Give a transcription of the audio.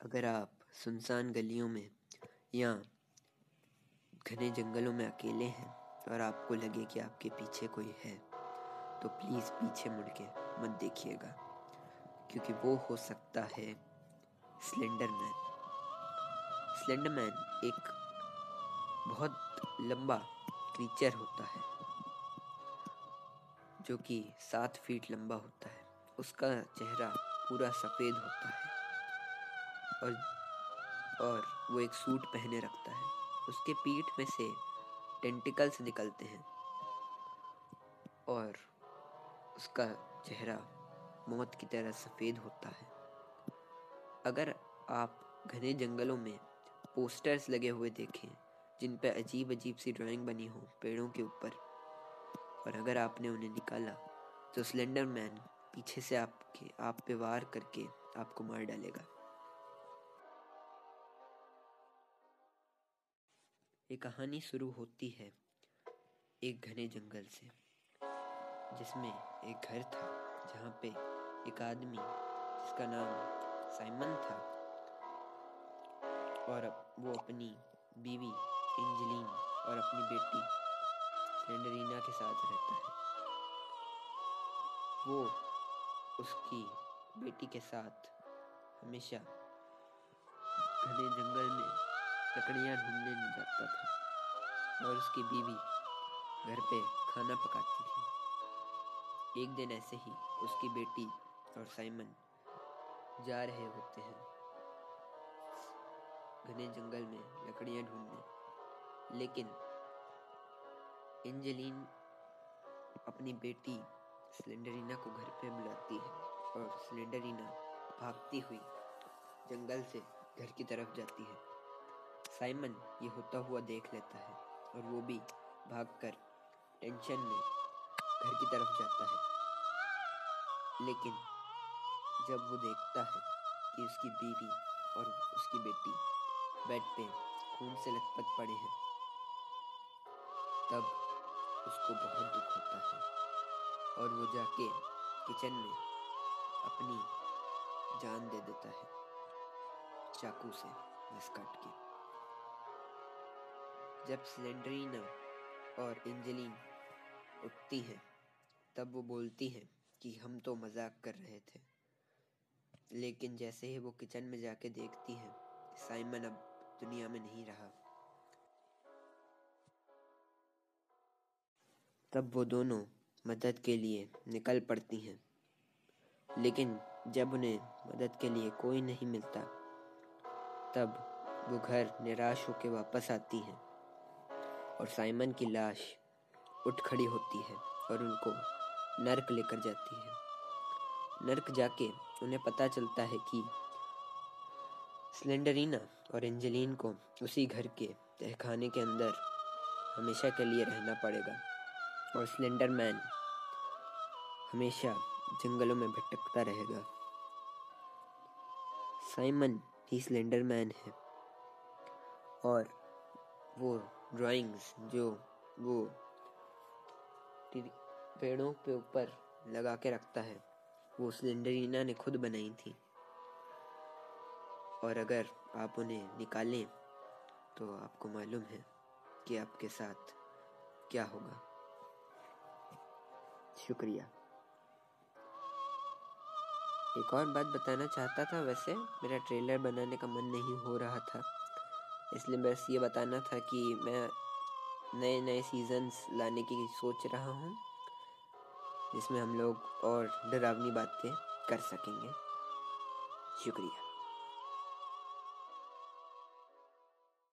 अगर आप सुनसान गलियों में या घने जंगलों में अकेले हैं और आपको लगे कि आपके पीछे कोई है तो प्लीज़ पीछे मुड़ के मत देखिएगा, क्योंकि वो हो सकता है स्लेंडर मैन स्लेंडर मैन एक बहुत लंबा क्रीचर होता है, जो कि सात फीट लंबा होता है। उसका चेहरा पूरा सफ़ेद होता है। और और वो एक सूट पहने रखता है। उसके पीठ में से टेंटिकल्स निकलते हैं। और उसका चेहरा मौत की तरह सफ़ेद होता है। अगर आप घने जंगलों में पोस्टर्स लगे हुए देखें, जिन पर अजीब अजीब सी ड्राइंग बनी हो पेड़ों के ऊपर, और अगर आपने उन्हें निकाला तो स्लेंडर मैन पीछे से आपके, आप पे वार करके आपको मार डालेगा। ये कहानी शुरू होती है एक घने जंगल से, जिसमें एक घर था, जहाँ पे एक आदमी, जिसका नाम साइमन था, और वो अपनी बीवी एंजलिन और अपनी बेटी सेंडरीना के साथ रहता है। वो उसकी बेटी के साथ हमेशा घने जंगल में लकड़ियाँ ढूँढने जाता था और उसकी बीवी घर पे खाना पकाती थी। एक दिन ऐसे ही उसकी बेटी और साइमन जा रहे होते हैं। घने जंगल में लकड़ियाँ ढूँढने। लेकिन एंजेलिन अपनी बेटी सिलेंडरीना को घर पे बुलाती है और सिलेंडरीना भागती हुई जंगल से घर की तरफ़ जाती है। साइमन ये होता हुआ देख लेता है और वो भी भागकर टेंशन में घर की तरफ़ जाता है। लेकिन जब वो देखता है कि उसकी बीवी और उसकी बेटी बेड पे खून से लथपथ पड़े हैं, तब उसको बहुत दुख होता है और वो जाके किचन में अपनी जान दे देता है, चाकू से नस काट के। जब सिलेंड्रीना और एंजेलिन उठती हैं, तब वो बोलती हैं कि हम तो मज़ाक कर रहे थे। लेकिन जैसे ही वो किचन में जाके देखती हैं, साइमन अब दुनिया में नहीं रहा। तब वो दोनों मदद के लिए निकल पड़ती हैं। लेकिन जब उन्हें मदद के लिए कोई नहीं मिलता, तब वो घर निराश होकर वापस आती हैं। और साइमन की लाश उठ खड़ी होती है और उनको नर्क लेकर जाती है। नर्क जाके उन्हें पता चलता है कि स्लेंडरीना और एंजेलिन को उसी घर के तहखाने के अंदर हमेशा के लिए रहना पड़ेगा और स्लेंडर मैन हमेशा जंगलों में भटकता रहेगा। साइमन ही स्लेंडर मैन है और वो ड्राइंग्स जो वो पेड़ों पे ऊपर लगा के रखता है, वो सिलेंडरीना ने खुद बनाई थी। और अगर आप उन्हें निकालें तो आपको मालूम है कि आपके साथ क्या होगा। शुक्रिया। एक और बात बताना चाहता था, वैसे मेरा ट्रेलर बनाने का मन नहीं हो रहा था। इसलिए बस ये बताना था कि मैं नए नए सीजन्स लाने की सोच रहा हूँ, जिसमें हम लोग और डरावनी बातें कर सकेंगे। शुक्रिया।